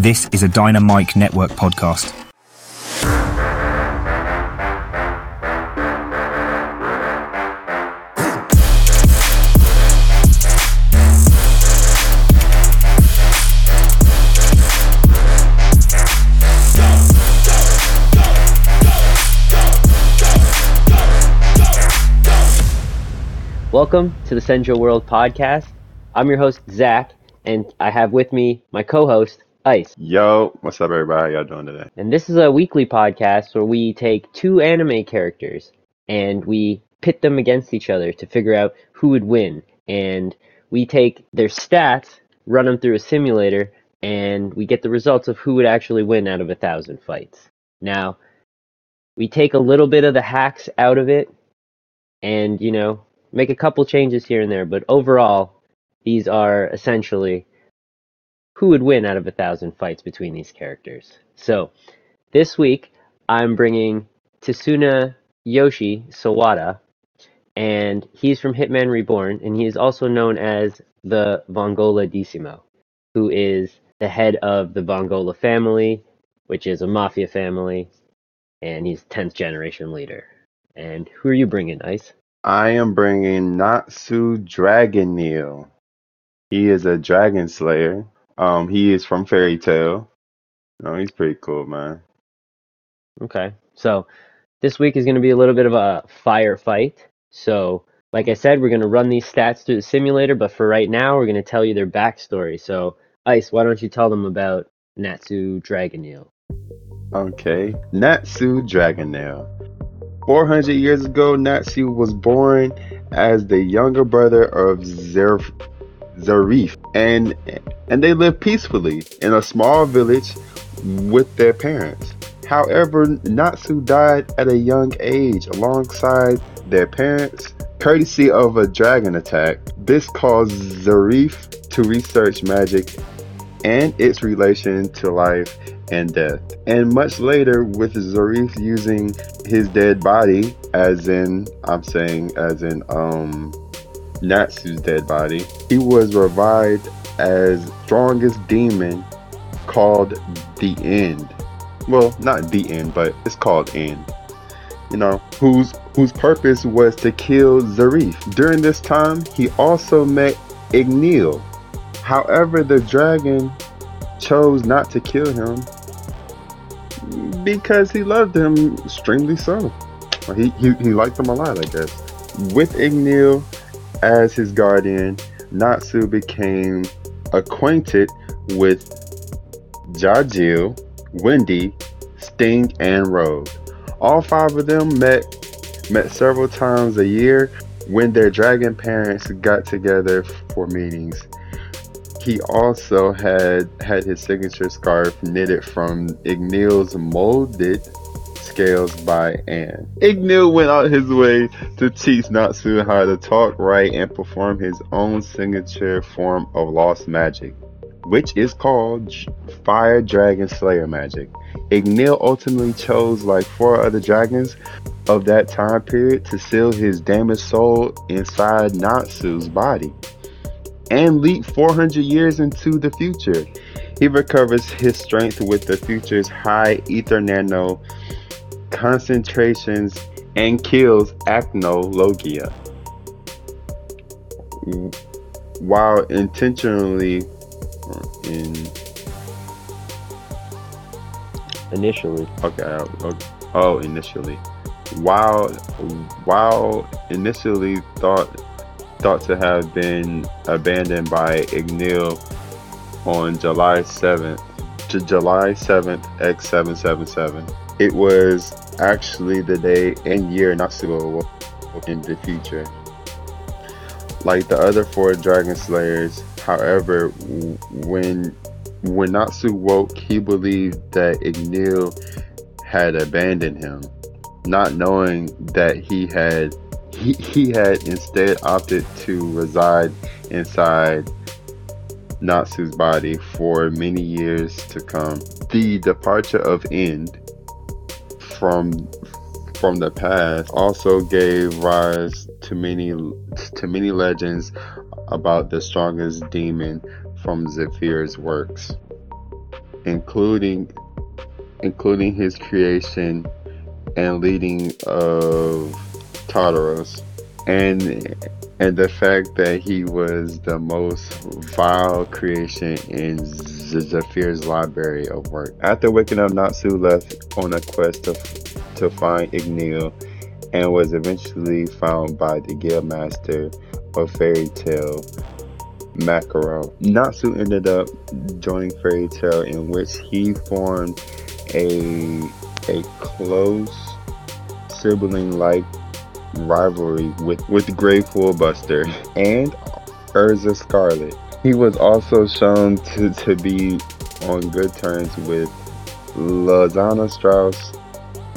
This is a Dynamic Network podcast. Welcome to the Central World podcast. I'm your host, Zach, and I have with me my co host, Ice. Yo, what's up, everybody? How y'all doing today? And this is a weekly podcast where we take two anime characters and we pit them against each other to figure out who would win. And we take their stats, run them through a simulator, and we get the results of who would actually win out of a thousand fights. Now, we take a little bit of the hacks out of it and, you know, make a couple changes here and there, but overall, these are essentially who would win out of a thousand fights between these characters. So, this week, I'm bringing Tsuna Yoshi Sawada, and he's from Hitman Reborn, and he is also known as the Vongola Decimo, who is the head of the Vongola family, which is a mafia family, and he's 10th generation leader. And who are you bringing, Ice? I am bringing Natsu Dragneel. He is a dragon slayer. Um, he is from Fairy Tail. No, he's pretty cool, man. Okay. So this week is going to be a little bit of a firefight. So, like I said, we're going to run these stats through the simulator, but for right now, we're going to tell you their backstory. So, Ice, why don't you tell them about Natsu Dragneel? Okay, Natsu Dragneel. 400 years ago, Natsu was born as the younger brother of Zer- Zeref, and and they lived peacefully in a small village with their parents. However, Natsu died at a young age alongside their parents, courtesy of a dragon attack. This caused Zeref to research magic and its relation to life and death. And much later, with Zeref using his dead body, as in, I'm saying, as in, um, Natsu's dead body, he was revived as strongest demon called the End. Well, not the End, but it's called End. You know, whose whose purpose was to kill Zeref. During this time, he also met Igneel. However, the dragon chose not to kill him because he loved him extremely so. He, he, he liked him a lot, I guess. With Igneel as his guardian, Natsu became acquainted with Gajeel, Wendy, Sting, and Rogue. All five of them met met several times a year when their dragon parents got together for meetings. He also had had his signature scarf knitted from Igneel's molded scales by Anne. Igneel went out his way to teach Natsu how to talk write, and perform his own signature form of lost magic, which is called Fire Dragon Slayer magic. Igneel ultimately chose like four other dragons of that time period to seal his damaged soul inside Natsu's body and leap 400 years into the future. He recovers his strength with the future's high Ethernano concentrations and kills Acnologia while intentionally in Initially. okay oh, oh initially. While while initially thought thought to have been abandoned by Igneel on July 7th to July 7th X777 it was actually the day and year Natsu awoke in the future. Like the other four Dragon Slayers, however, when when Natsu woke, he believed that Igneel had abandoned him, not knowing that he had he, he had instead opted to reside inside Natsu's body for many years to come. The departure of End from from the past also gave rise to many to many legends about the strongest demon from Zeref's works. including including his creation and leading of Tartaros, and and the fact that he was the most vile creation in Zeref's library of work. After waking up, Natsu left on a quest to to find Igneel and was eventually found by the Guildmaster of Fairy Tail, Makarov. Natsu ended up joining Fairy Tail, in which he formed a a close sibling-like rivalry with with Gray Fullbuster and Erza Scarlet. He was also shown to, to be on good terms with Lisanna Strauss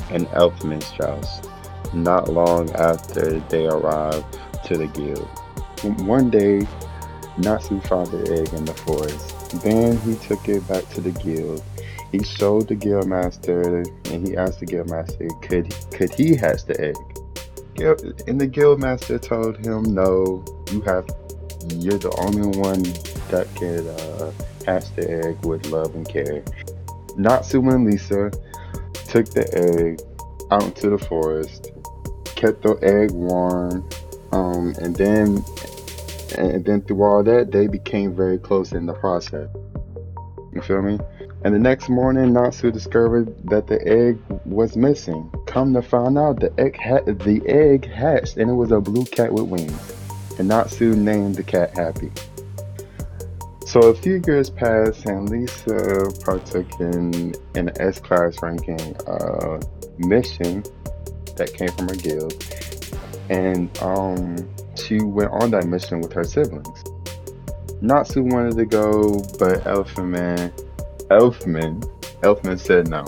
and Elfman Strauss not long after they arrived to the guild. One day, Natsu found the egg in the forest. Then he took it back to the guild. He showed the guild master and he asked the guild master, could could he hatch the egg? And the guild master told him, no, you have, you're the only one that can uh, hatch the egg with love and care. Natsu and Lisa took the egg out into the forest, kept the egg warm, um, and then and then through all that, they became very close in the process. You feel me? And the next morning, Natsu discovered that the egg was missing. Come to find out, the egg ha- the egg hatched, and it was a blue cat with wings. And Natsu named the cat Happy. So a few years passed, and Lisa partook in an S-class ranking uh, mission that came from her guild, and um, she went on that mission with her siblings. Natsu wanted to go, but Elfman, Elfman, Elfman said no.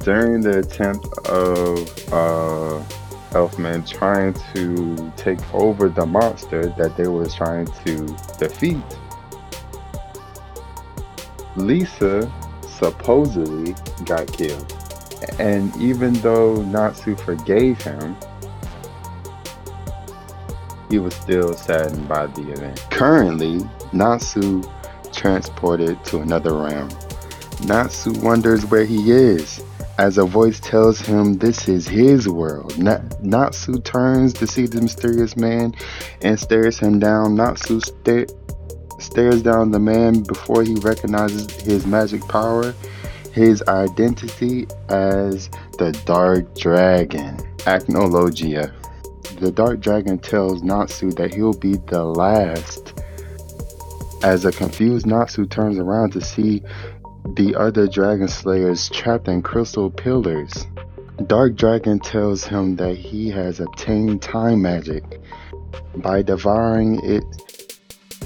During the attempt of uh, Elfman trying to take over the monster that they were trying to defeat, Lisa supposedly got killed. And even though Natsu forgave him, he was still saddened by the event. Currently, Natsu transported to another realm. Natsu wonders where he is, as a voice tells him this is his world. Na- Natsu turns to see the mysterious man and stares him down. Natsu sta- stares down the man before he recognizes his magic power, his identity as the Dark Dragon. Acnologia. The Dark Dragon tells Natsu that he'll be the last. As a confused Natsu turns around to see the other Dragon Slayers trapped in crystal pillars. Dark Dragon tells him that he has obtained time magic by devouring it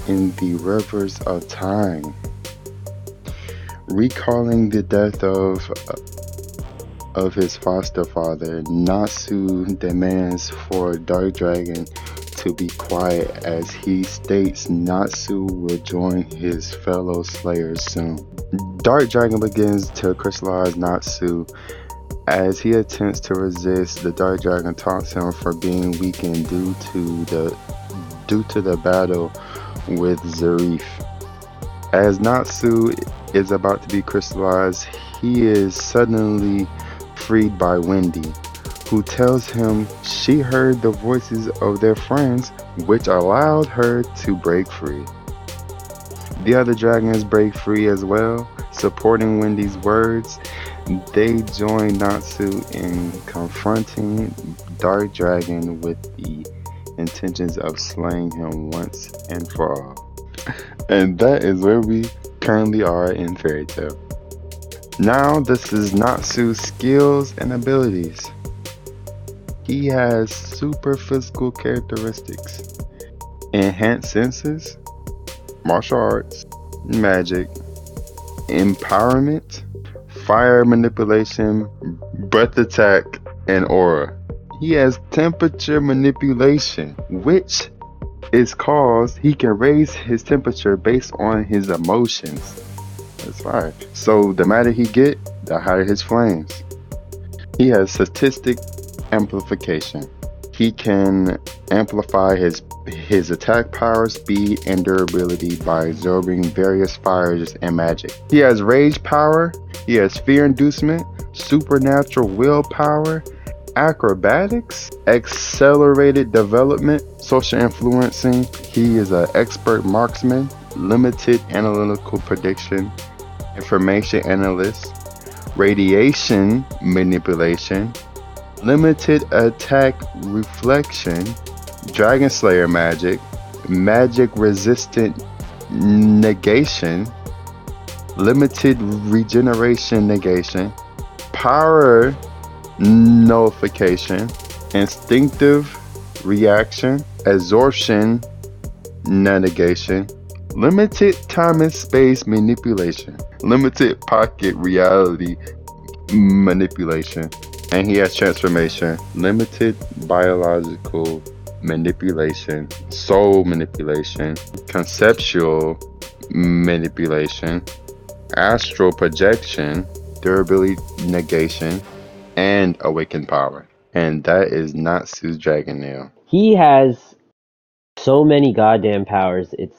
in the rivers of time. Recalling the death of of his foster father, Natsu demands for Dark Dragon to be quiet as he states Natsu will join his fellow Slayers soon. Dark Dragon begins to crystallize Natsu as he attempts to resist. The Dark Dragon taunts him for being weakened due to the due to the battle with Zeref. As Natsu is about to be crystallized, he is suddenly freed by Wendy, who tells him she heard the voices of their friends, which allowed her to break free. The other dragons break free as well, supporting Wendy's words. They join Natsu in confronting Dark Dragon with the intentions of slaying him once and for all. And that is where we currently are in Fairy Tail. Now, this is Natsu's skills and abilities. He has super physical characteristics, enhanced senses, martial arts, magic, empowerment, fire manipulation, breath attack, and aura. He has temperature manipulation, which is caused he can raise his temperature based on his emotions. That's fire. So the madder he get, the higher his flames. He has statistic amplification. He can amplify his his attack power, speed, and durability by absorbing various fires and magic. He has rage power, he has fear inducement, supernatural willpower, acrobatics, accelerated development, social influencing. He is an expert marksman, limited analytical prediction, information analyst, radiation manipulation, limited attack reflection, dragon slayer magic, magic resistant negation, limited regeneration negation, power nullification, instinctive reaction, absorption negation, limited time and space manipulation, limited pocket reality manipulation, and he has transformation, limited biological manipulation, soul manipulation, conceptual manipulation, astral projection, durability negation, and awakened power. And that is Natsu Dragneel. He has so many goddamn powers, it's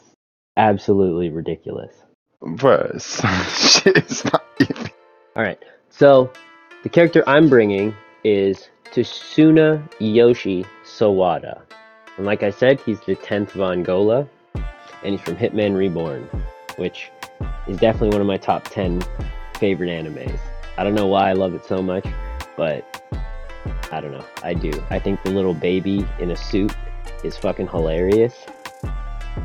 absolutely ridiculous. But shit is not even. Alright, so the character I'm bringing is Tsuna Yoshi Sawada. And like I said, he's the 10th Vongola, and he's from Hitman Reborn, which is definitely one of my top 10 favorite animes. I don't know why I love it so much, but I don't know. I do. I think the little baby in a suit is fucking hilarious.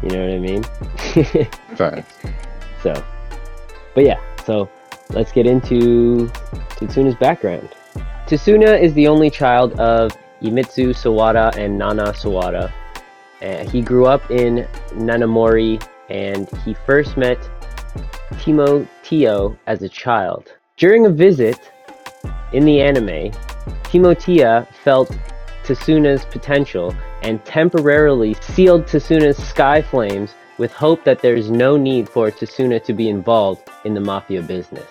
You know what I mean? Facts. so, but yeah, so let's get into Tsuna's background. Tsuna is the only child of Iemitsu Sawada and Nana Sawada. Uh, he grew up in Namimori and he first met Timo Tio as a child. During a visit in the anime, Timoteo felt Tsuna's potential and temporarily sealed Tsuna's sky flames with hope that there's no need for Tsuna to be involved in the mafia business.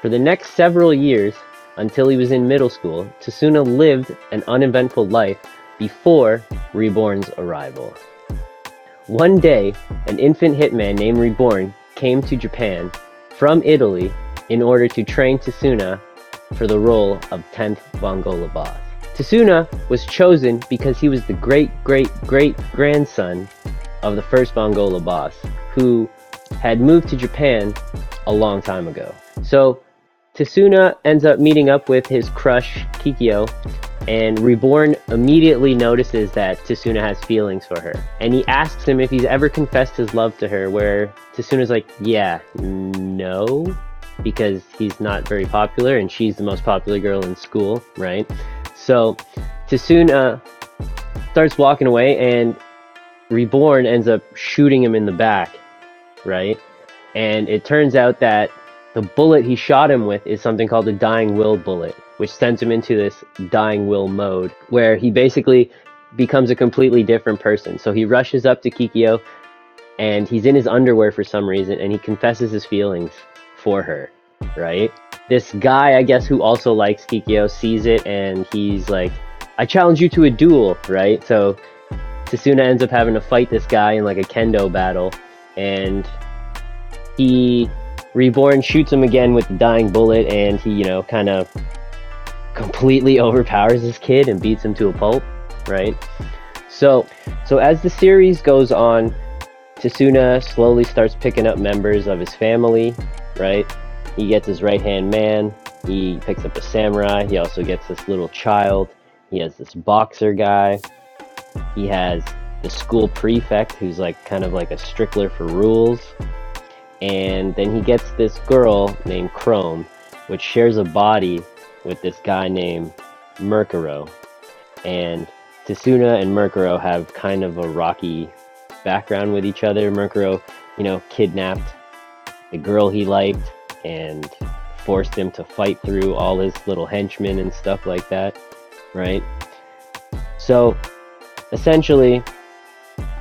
For the next several years, until he was in middle school, Tsuna lived an uneventful life before Reborn's arrival. One day, an infant hitman named Reborn came to Japan from Italy in order to train Tsuna for the role of 10th Vongola boss. Tsuna was chosen because he was the great great great grandson of the first Vongola boss, who had moved to Japan a long time ago. So Tsuna ends up meeting up with his crush Kikyo, and Reborn immediately notices that Tsuna has feelings for her. And he asks him if he's ever confessed his love to her, where Tsuna's like, yeah, no, because he's not very popular and she's the most popular girl in school, right? So Tsuna starts walking away and Reborn ends up shooting him in the back, right? And it turns out that the bullet he shot him with is something called a dying will bullet, which sends him into this dying will mode where he basically becomes a completely different person. So he rushes up to Kikyo and he's in his underwear for some reason and he confesses his feelings for her, right? This guy, I guess, who also likes Kikyo sees it and he's like, I challenge you to a duel, right? So Tsuna ends up having to fight this guy in like a kendo battle and he Reborn shoots him again with the dying bullet, and he, you know, kind of completely overpowers this kid and beats him to a pulp, right? So, so as the series goes on, Tsuna slowly starts picking up members of his family, right? He gets his right hand man. He picks up a samurai. He also gets this little child. He has this boxer guy. He has the school prefect, who's like kind of like a strickler for rules and then he gets this girl named Chrome, which shares a body with this guy named Mukuro. And Tsuna and Mukuro have kind of a rocky background with each other. Mukuro, you know, kidnapped the girl he liked and forced him to fight through all his little henchmen and stuff like that, right? So, essentially,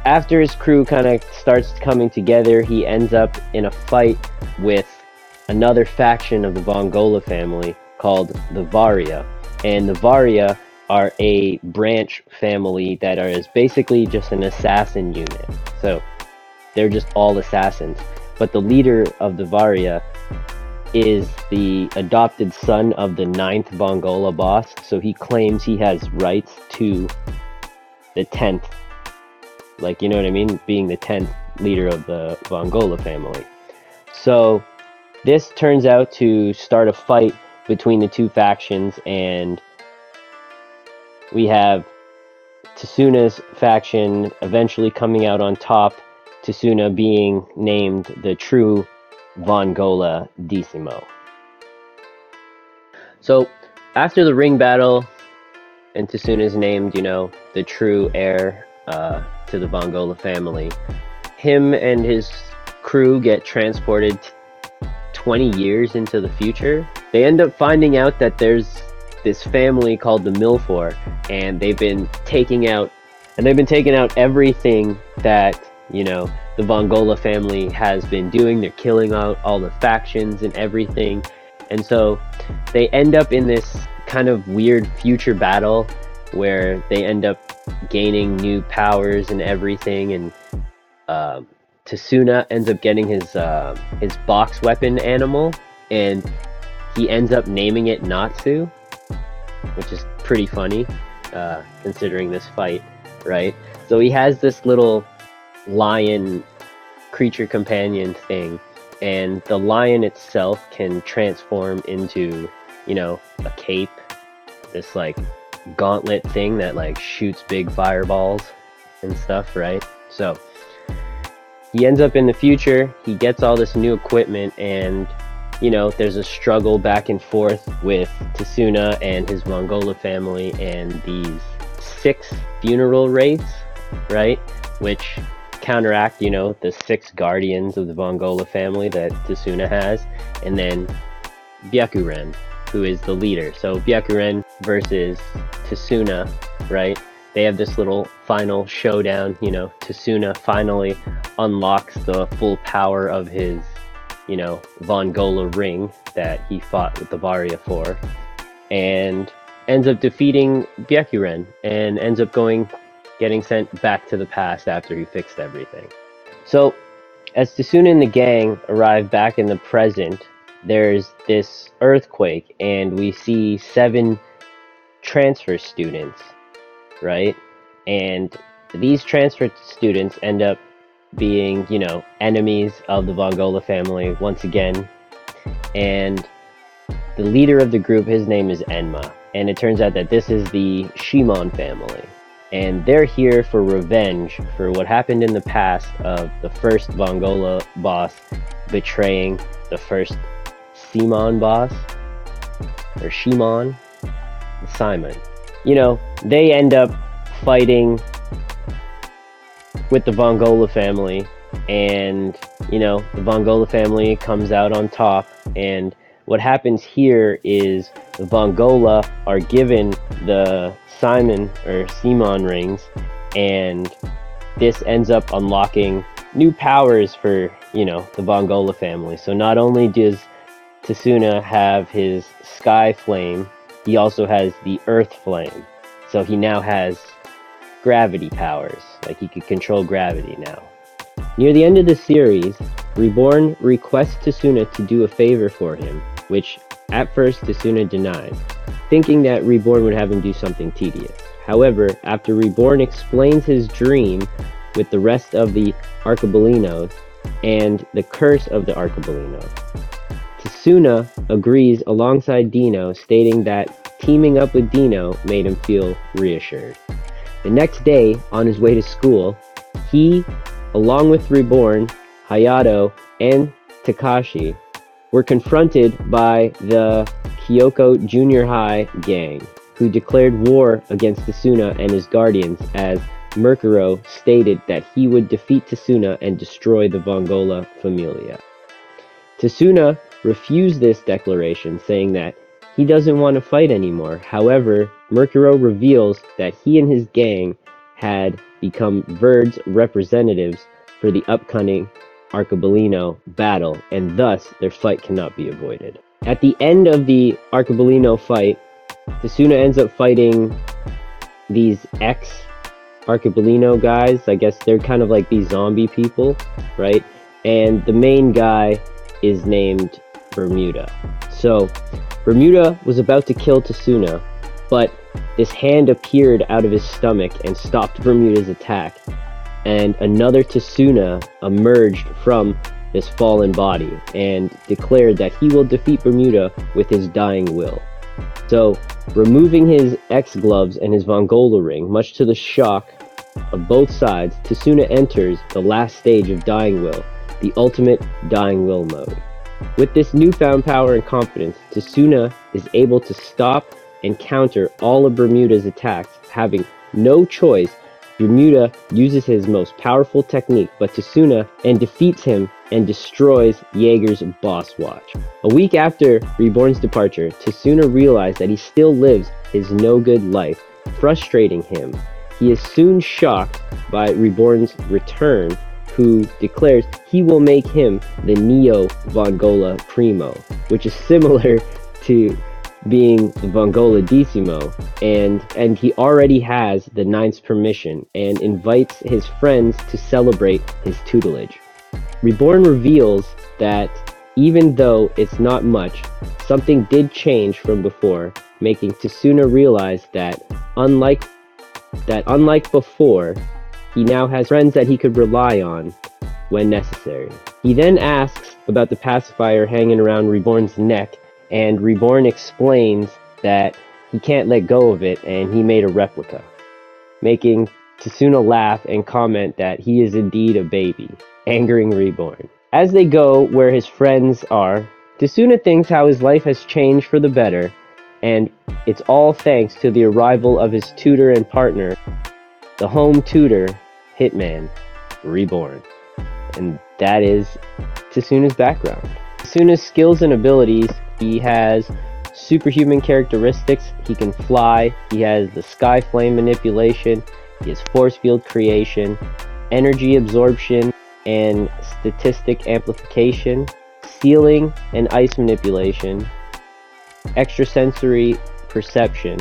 after his crew kind of starts coming together, he ends up in a fight with another faction of the Vongola family called the Varia. And the Varia are a branch family that are is basically just an assassin unit. So they're just all assassins. But the leader of the Varia is the adopted son of the ninth Vongola boss, so he claims he has rights to the tenth. Like you know what I mean? Being the tenth leader of the Vongola family. So this turns out to start a fight between the two factions and we have Tsuna's faction eventually coming out on top, Tsuna being named the true Vongola Decimo. So, after the ring battle, and Tsuna is named, you know, the true heir uh, to the Vongola family, him and his crew get transported 20 years into the future. They end up finding out that there's this family called the Millefiore, and they've been taking out, and they've been taking out everything that you know the Vongola family has been doing. They're killing out all the factions and everything, and so they end up in this kind of weird future battle where they end up gaining new powers and everything, and uh, Tsuna ends up getting his uh, his box weapon animal, and he ends up naming it Natsu which is pretty funny uh, considering this fight, right? So he has this little lion creature companion thing, and the lion itself can transform into, you know, a cape, this like gauntlet thing that like shoots big fireballs and stuff, right? So he ends up in the future, he gets all this new equipment, and you know, there's a struggle back and forth with Tsuna and his Vongola family and these six funeral wraiths, right? Which counteract, you know, the six guardians of the Vongola family that Tsuna has, and then Byakuran, who is the leader. So Byakuran versus Tasuna, right? They have this little final showdown, you know, Tasuna finally unlocks the full power of his you know, Vongola ring that he fought with the Varia for, and ends up defeating Byakuran and ends up going, getting sent back to the past after he fixed everything. So, as Tasuna and the gang arrive back in the present, there's this earthquake, and we see seven transfer students, right? And these transfer students end up being, you know, enemies of the Vongola family once again. And the leader of the group, his name is Enma. And it turns out that this is the Shimon family. And they're here for revenge for what happened in the past of the first Vongola boss betraying the first Simon boss, or Shimon, Simon. You know, they end up fighting with the Vongola family, and you know the Vongola family comes out on top. And what happens here is the Vongola are given the Simon or Simon rings, and this ends up unlocking new powers for you know the Vongola family. So not only does Tsuna have his Sky Flame, he also has the Earth Flame. So he now has gravity powers. Like he could control gravity now. Near the end of the series, Reborn requests Tsuna to do a favor for him, which at first Tsuna denies, thinking that Reborn would have him do something tedious. However, after Reborn explains his dream with the rest of the Arcobalenos and the curse of the Arcobalenos, Tsuna agrees alongside Dino, stating that teaming up with Dino made him feel reassured. The next day, on his way to school, he, along with Reborn, Hayato, and Takashi, were confronted by the Kokuyo Junior High gang, who declared war against Tsuna and his guardians as Mukuro stated that he would defeat Tsuna and destroy the Vongola Familia. Tsuna refused this declaration, saying that he doesn't want to fight anymore. However, Mukuro reveals that he and his gang had become Verde's representatives for the upcoming Arcobaleno battle, and thus their fight cannot be avoided. At the end of the Arcobaleno fight, Tsuna ends up fighting these ex Arcobaleno guys. I guess they're kind of like these zombie people, right? And the main guy is named Bermuda. So Bermuda was about to kill Tasuna, but this hand appeared out of his stomach and stopped Bermuda's attack. And another Tasuna emerged from this fallen body and declared that he will defeat Bermuda with his dying will. So, removing his X gloves and his Vongola ring, much to the shock of both sides, Tasuna enters the last stage of Dying Will, the ultimate Dying Will mode. With this newfound power and confidence, Tasuna is able to stop and counter all of Bermuda's attacks, having no choice. Bermuda uses his most powerful technique, but Tasuna and defeats him and destroys Jaeger's boss watch. A week after Reborn's departure, Tasuna realized that he still lives his no good life, frustrating him. He is soon shocked by Reborn's return, who declares he will make him the Neo Vongola Primo, which is similar to being the Vongola Decimo, and and he already has the Ninth's permission and invites his friends to celebrate his tutelage. Reborn reveals that even though it's not much, something did change from before, making Tasuna realize that unlike that unlike before, he now has friends that he could rely on when necessary. He then asks about the pacifier hanging around Reborn's neck, and Reborn explains that he can't let go of it and he made a replica, making Tasuna laugh and comment that he is indeed a baby, angering Reborn. As they go where his friends are, Tasuna thinks how his life has changed for the better, and it's all thanks to the arrival of his tutor and partner, the home tutor, Hitman, Reborn. And that is Tasuna's background. Tasuna's skills and abilities, he has superhuman characteristics, he can fly, he has the sky flame manipulation, he has force field creation, energy absorption and statistic amplification, sealing and ice manipulation, extrasensory perception,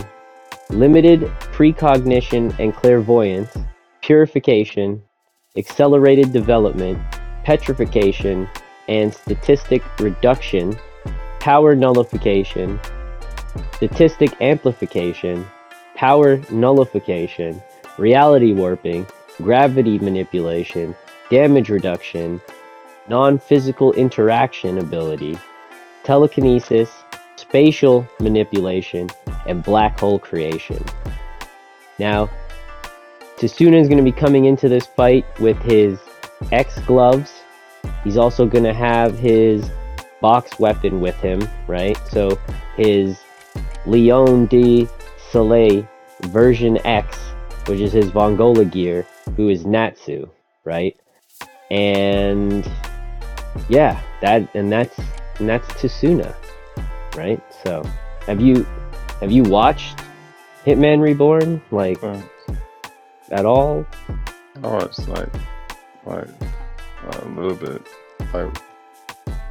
limited precognition and clairvoyance, purification, accelerated development, petrification, and statistic reduction, power nullification, statistic amplification, power nullification, reality warping, gravity manipulation, damage reduction, non physical interaction ability, telekinesis, spatial manipulation, and black hole creation. Now, Tasuna is going to be coming into this fight with his X gloves. He's also going to have his box weapon with him, right? So his Leon de Soleil version X, which is his Vongola gear, who is Natsu, right? And yeah, that and that's and that's Tasuna, right? So, have you have you watched Hitman Reborn like But, at all? oh, it's like, like a little bit, like.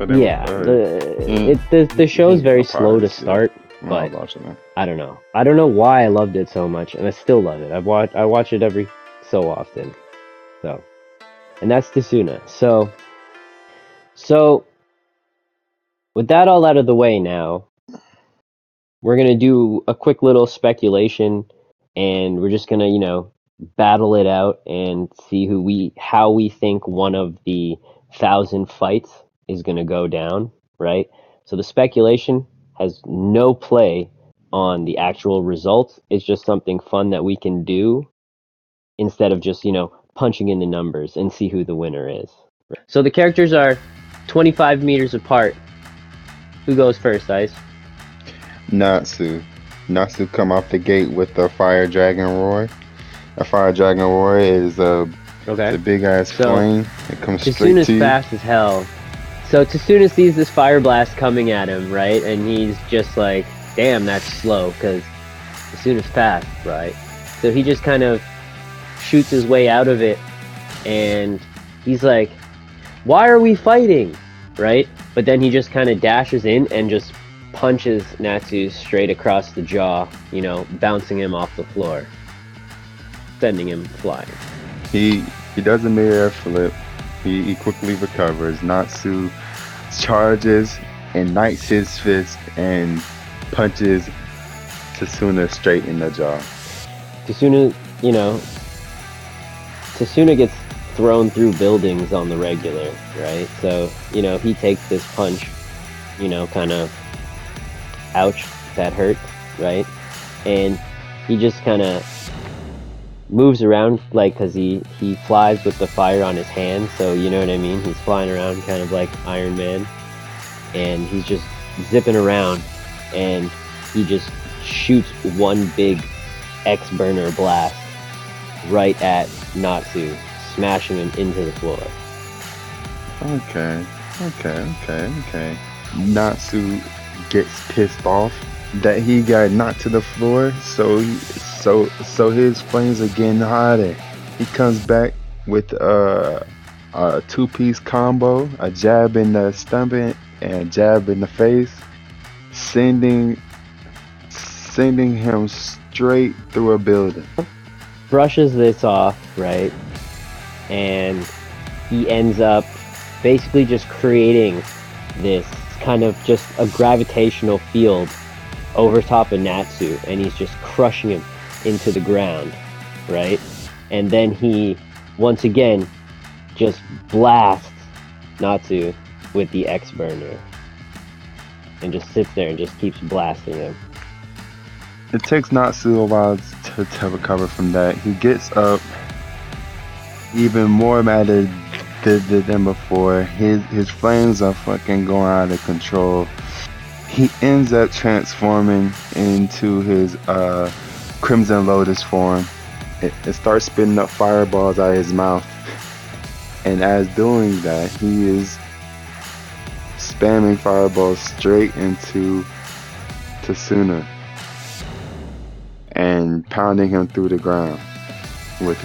Yeah, uh, the mm. it the the show is very I'll slow to probably see it. start. I'm but- watching it. I don't know. I don't know why I loved it so much, and I still love it. I watch I watch it every so often. So, and that's Tasuna. So, so with that all out of the way now, we're gonna do a quick little speculation, and we're just gonna you know battle it out and see who we how we think one of the thousand fights is gonna go down. Right. So the speculation has no play on the actual results. It's just something fun that we can do instead of just, you know, punching in the numbers and see who the winner is. So the characters are 25 meters apart. Who goes first, Ice? Natsu. Natsu come off the gate with the Fire Dragon Roar. A Fire Dragon Roar is a Okay. the big ass So, flame. It comes straight Tasuna's to you. fast as hell. So Tasuna sees this fire blast coming at him, right? And he's just like, damn, that's slow, because Tasuna's fast, right? So he just kind of shoots his way out of it, and he's like, why are we fighting? Right? But then he just kind of dashes in and just punches Natsu straight across the jaw, you know, bouncing him off the floor. sending him flying. He he does a mid-air flip. He, he quickly recovers. Natsu charges and knights his fist and punches Tasuna straight in the jaw. Tasuna, you know, Tasuna gets thrown through buildings on the regular, right? So, you know, he takes this punch, you know, kind of, ouch, that hurt, right? And he just kind of moves around, like, because he, he flies with the fire on his hand, so you know what I mean? He's flying around kind of like Iron Man, and he's just zipping around, and he just shoots one big X burner blast right at Natsu, smashing him into the floor. Okay, okay, okay, okay. Natsu gets pissed off that he got knocked to the floor, so he, so so his flames are getting hotter. He comes back with a, a two-piece combo, a jab in the stomach and a jab in the face, sending sending him straight through a building. Brushes this off, right? And he ends up basically just creating this kind of just a gravitational field over top of Natsu, and he's just crushing him into the ground, right? And then he, once again, just blasts Natsu with the X burner, and just sits there and just keeps blasting him. It takes Natsu a while to, to recover from that. He gets up even more mad than, than, than before. His his flames are fucking going out of control. He ends up transforming into his uh, Crimson Lotus form. It, it starts spitting up fireballs out of his mouth. And as doing that, he is spamming fireballs straight into Tasuna and pounding him through the ground with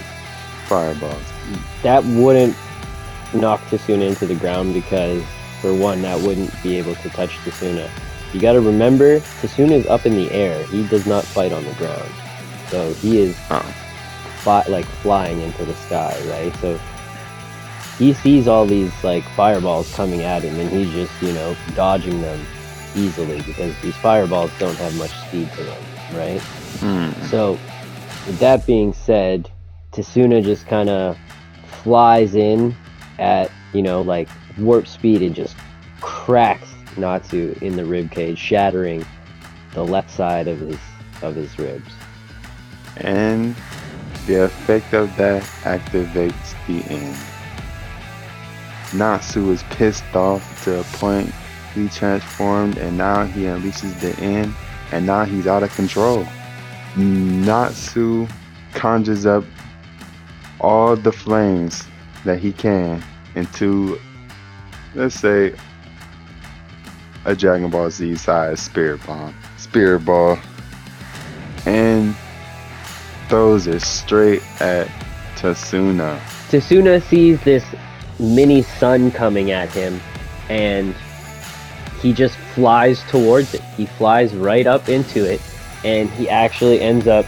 fireballs. That wouldn't knock Tasuna into the ground because, for one, that wouldn't be able to touch Tasuna. You gotta remember, Tasuna is up in the air. He does not fight on the ground. So he is Oh. fly, like flying into the sky, right? So he sees all these like fireballs coming at him and he's just, you know, dodging them easily because these fireballs don't have much speed to them, right? Hmm. So, with that being said, Tasuna just kind of flies in at, you know, like warp speed and just cracks Natsu in the rib cage, shattering the left side of his of his ribs. And the effect of that activates the end. Natsu is pissed off to a point he transformed and now he unleashes the end and now he's out of control. Natsu conjures up all the flames that he can into let's say a Dragon Ball Z size spirit bomb. Spirit ball. And throws it straight at Tasuna. Tasuna sees this mini sun coming at him and he just flies towards it. He flies right up into it and he actually ends up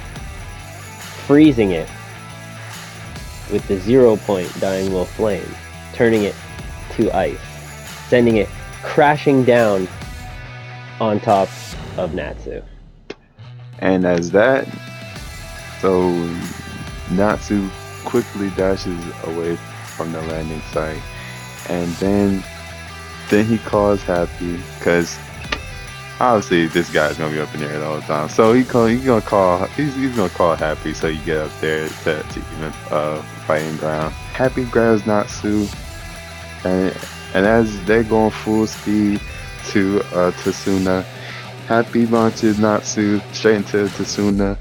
freezing it with the zero point dying will flame, turning it to ice, sending it crashing down on top of Natsu. And as that, so Natsu quickly dashes away from the landing site. And then then he calls Happy because obviously this guy's gonna be up in there all the whole time. So he call he's gonna call he's, he's gonna call Happy so you get up there to, to even uh fighting ground. Happy grabs Natsu and and as they're going full speed to uh Tasuna, Happy launches Natsu straight into Tasuna.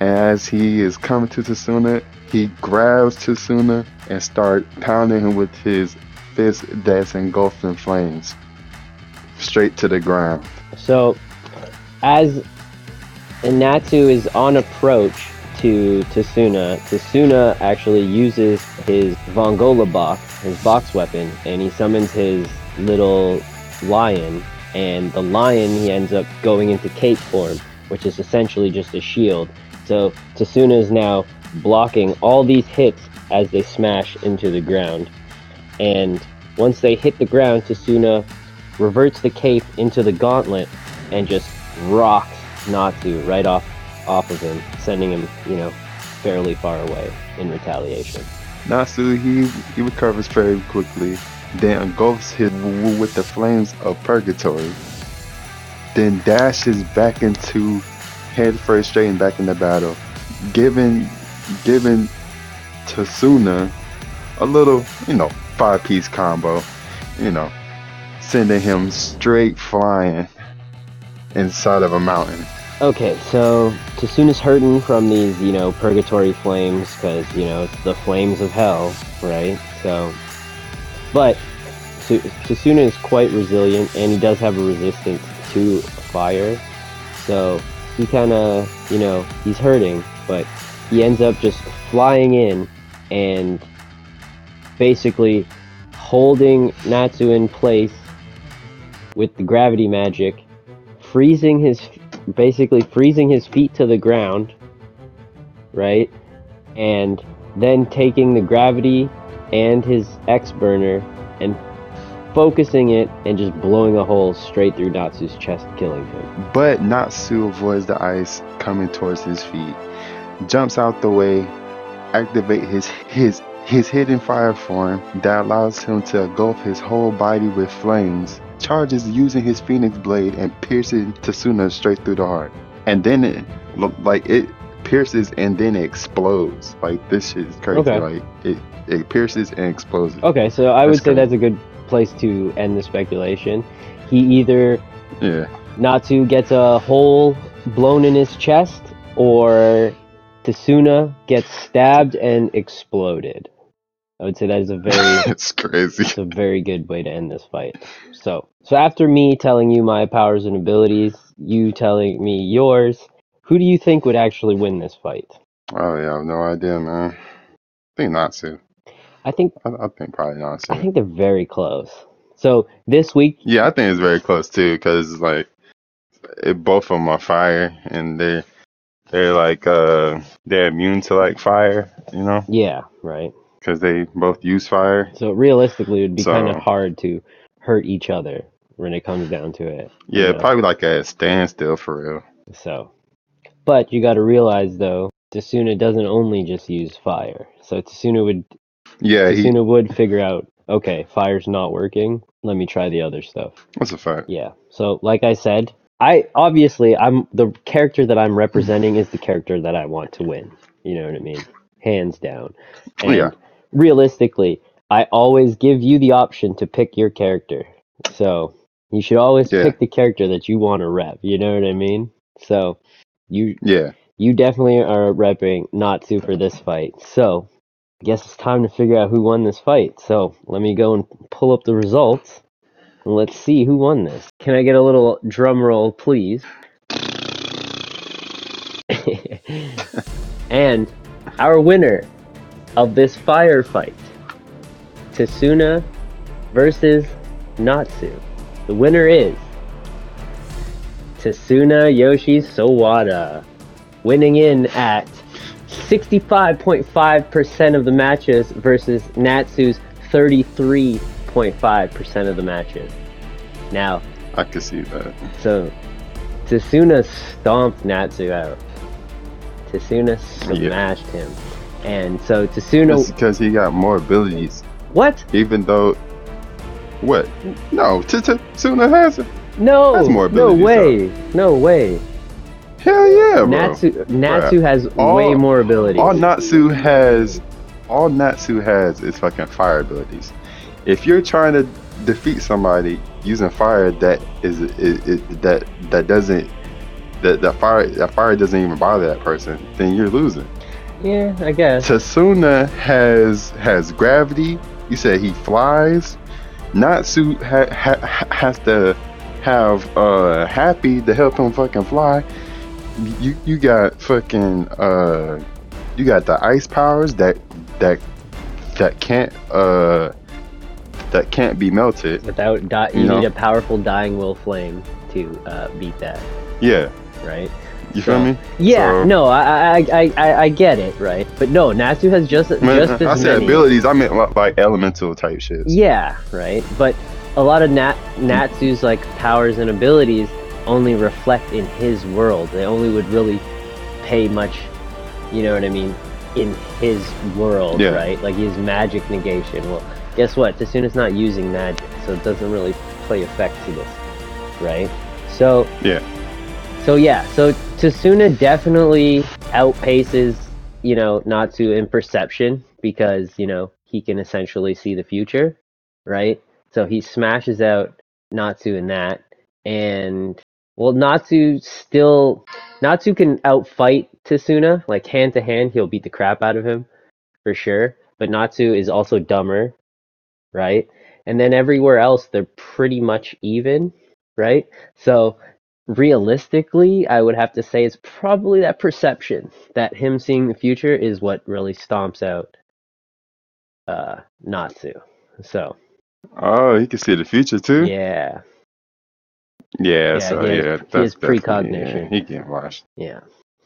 And as he is coming to Tasuna, he grabs Tasuna and start pounding him with his fist that's engulfed in flames. Straight to the ground. So, as Natsu is on approach to Tasuna, Tasuna actually uses his Vongola box, his box weapon, and he summons his little lion. And the lion, he ends up going into cape form, which is essentially just a shield. So Tasuna is now blocking all these hits as they smash into the ground. And once they hit the ground, Tasuna reverts the cape into the gauntlet and just rocks Natsu right off off of him, sending him, you know, fairly far away in retaliation. Natsu, he, he recovers very quickly, then engulfs him with the flames of purgatory, then dashes back into head first straight and back into battle, giving giving Tsuna a little, you know, five piece combo, you know, sending him straight flying inside of a mountain. Okay, so Tsuna's hurting from these, you know, purgatory flames because, you know, it's the flames of hell, right? So, but Su- Tsuna is quite resilient and he does have a resistance to fire. So he kind of, you know, he's hurting, but he ends up just flying in and basically holding Natsu in place with the gravity magic, freezing his basically freezing his feet to the ground, right? And then taking the gravity and his X burner and focusing it and just blowing a hole straight through Natsu's chest, killing him. But Natsu avoids the ice coming towards his feet, jumps out the way, activate his his his hidden fire form that allows him to engulf his whole body with flames, charges using his phoenix blade and piercing Tsuna straight through the heart. And then it like it pierces and then it explodes. Like this shit is crazy. Okay. Like it it pierces and explodes. Okay, so I would say that's a good place to end the speculation. He either Yeah. Natsu gets a hole blown in his chest, or Tsuna gets stabbed and exploded. I would say that is a very it's crazy. it's a very good way to end this fight. So, so after me telling you my powers and abilities, you telling me yours, who do you think would actually win this fight? Oh yeah, I have no idea, man. I think Natsu. I think I, I think probably Natsu. I think they're very close. So this week, Yeah, I think it's very close too, because like it, both of them are fire, and they they're like uh they're immune to like fire, you know, yeah, right. because they both use fire. So realistically, it would be So- kind of hard to hurt each other when it comes down to it. you Yeah, know? probably like a standstill for real. So, but you got to realize though, Tsuna doesn't only just use fire. So Tsuna would Yeah, he. Tsuna would figure out, okay, fire's not working. Let me try the other stuff. What's a fact? Yeah. So, like I said, I obviously I'm the character that I'm representing is the character that I want to win. You know what I mean? Hands down. Oh, and Yeah. realistically, I always give you the option to pick your character. So you should always Yeah. pick the character that you want to rep. You know what I mean? So you Yeah, you definitely are repping Natsu for this fight. So I guess it's time to figure out who won this fight. So let me go and pull up the results. And let's see who won this. Can I get a little drum roll, please? and our winner of this firefight, Tsuna versus Natsu. The winner is Tsunayoshi Sawada, winning in at 65.5% of the matches versus Natsu's 33.5% of the matches. Now, I can see that. so Tsuna stomped Natsu out. Tsuna smashed him. And so Tsuna. It's because he got more abilities, What? even though. What? No, Tsuna has it. No! That's more no way! No way! Hell yeah, bro. Natsu Natsu has All- way more abilities. all Natsu has, all Natsu has is fucking fire abilities. If you're trying to defeat somebody using fire that is, is, is that that doesn't that that fire that fire doesn't even bother that person, then you're losing. yeah, I guess. Tsuna has has gravity. You said he flies. Natsu ha, ha, has to have uh happy to help him fucking fly. You you got fucking uh you got the ice powers that that that can't uh that can't be melted. Without di- you You know? need a powerful dying will flame to uh, beat that, Yeah. right? You feel So- me? Yeah, So- no, I, I, I, I, I get it, right? But no, Natsu has just, Man, just as I said many. abilities. I meant li- like elemental type shit. Yeah, right. But a lot of Nat Natsu's like powers and abilities only reflect in his world. They only would really pay much, you know what I mean, in his world, Yeah. right? Like his magic negation. Well, guess what? Tsuna's not using magic, so it doesn't really play effect to this, right? So Yeah. So yeah, so Tsuna definitely outpaces, you know, Natsu in perception because, you know, he can essentially see the future, right? So he smashes out Natsu in that. And well Natsu still Natsu can outfight Tsuna, like hand to hand, he'll beat the crap out of him for sure. But Natsu is also dumber, right? And then everywhere else they're pretty much even, right? So realistically, I would have to say it's probably that perception that him seeing the future is what really stomps out uh Natsu. So Oh, he can see the future too. yeah, Yeah. Yeah, so he yeah, he has precognition. Yeah, he can watch. yeah.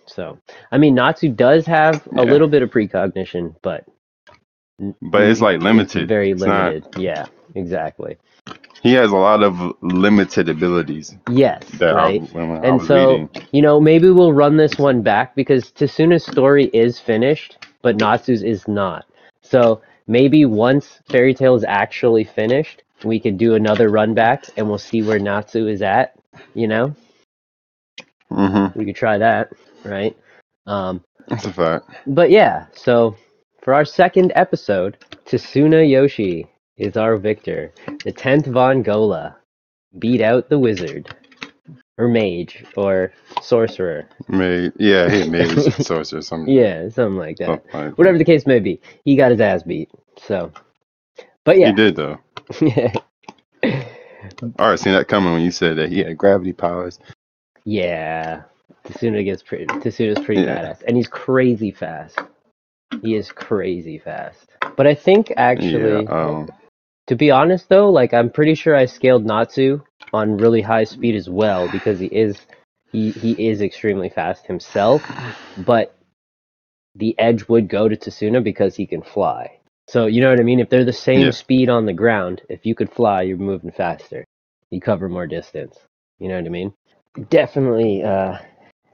So I mean Natsu does have a Yeah. little bit of precognition, but But it's like limited. very It's not- limited. Yeah, exactly. He has a lot of limited abilities Yes, that right. I, when I And was so, reading. you know, maybe we'll run this one back because Tsuna's story is finished, but Natsu's is not. So maybe once Fairy Tail is actually finished, we could do another run back and we'll see where Natsu is at. You know, Mm-hmm. we could try that, right? Um, That's a fact. but yeah, so for our second episode, Tsunayoshi is our victor. The 10th Vongola beat out the wizard, or mage, or sorcerer. Made. Yeah, he made sorcerer something. Yeah, something like that. like that. Whatever the case may be, he got his ass beat. So, but yeah, He did though. I already seen that coming when you said that he had gravity powers. yeah. Tsuna gets pretty. Tsuna's pretty Yeah. badass, and he's crazy fast. He is crazy fast. But I think actually, yeah. Um. To be honest though, like I'm pretty sure I scaled Natsu on really high speed as well because he is he he is extremely fast himself, but the edge would go to Tsuna because he can fly. So you know what I mean? If they're the same Yeah. speed on the ground, if you could fly, you're moving faster. You cover more distance. You know what I mean? Definitely uh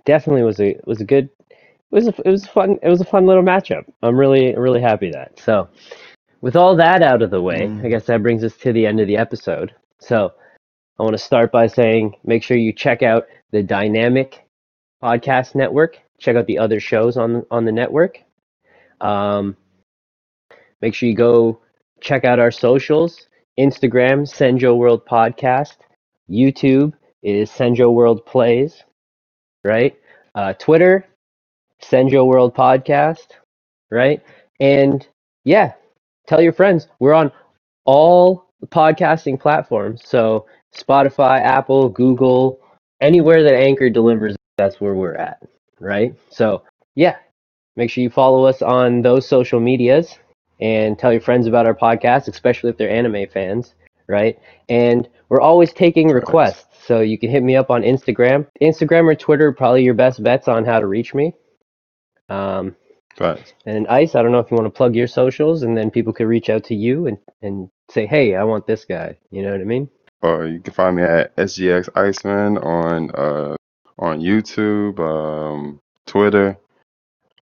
definitely was a was a good it was a, it was fun it was a fun little matchup. I'm really really happy that. So with all that out of the way, Mm. I guess that brings us to the end of the episode. So I want to start by saying make sure you check out the Dynamic Podcast Network. Check out the other shows on on the network. Um, make sure you go check out our socials. Instagram, Senjo World Podcast. YouTube is Senjo World Plays. Right? Uh, Twitter, Senjo World Podcast. Right? And yeah, tell your friends. We're on all the podcasting platforms. So Spotify, Apple, Google, anywhere that Anchor delivers, that's where we're at. Right? So yeah, make sure you follow us on those social medias and tell your friends about our podcast, especially if they're anime fans. Right? And we're always taking requests. So you can hit me up on Instagram. Instagram or Twitter probably your best bets on how to reach me. Um, Facts. and Ice, I don't know if you want to plug your socials, and then people could reach out to you and, and say, hey, I want this guy. You know what I mean? Or you can find me at SGX Iceman on uh on YouTube, um, Twitter.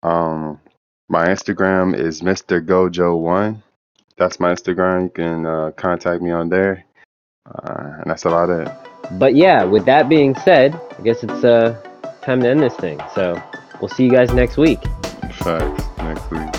Um, my Instagram is Mr. Gojo One. That's my Instagram. You can uh, contact me on there, uh, and that's about it. But yeah, with that being said, I guess it's uh, time to end this thing. So we'll see you guys next week. Facts next week.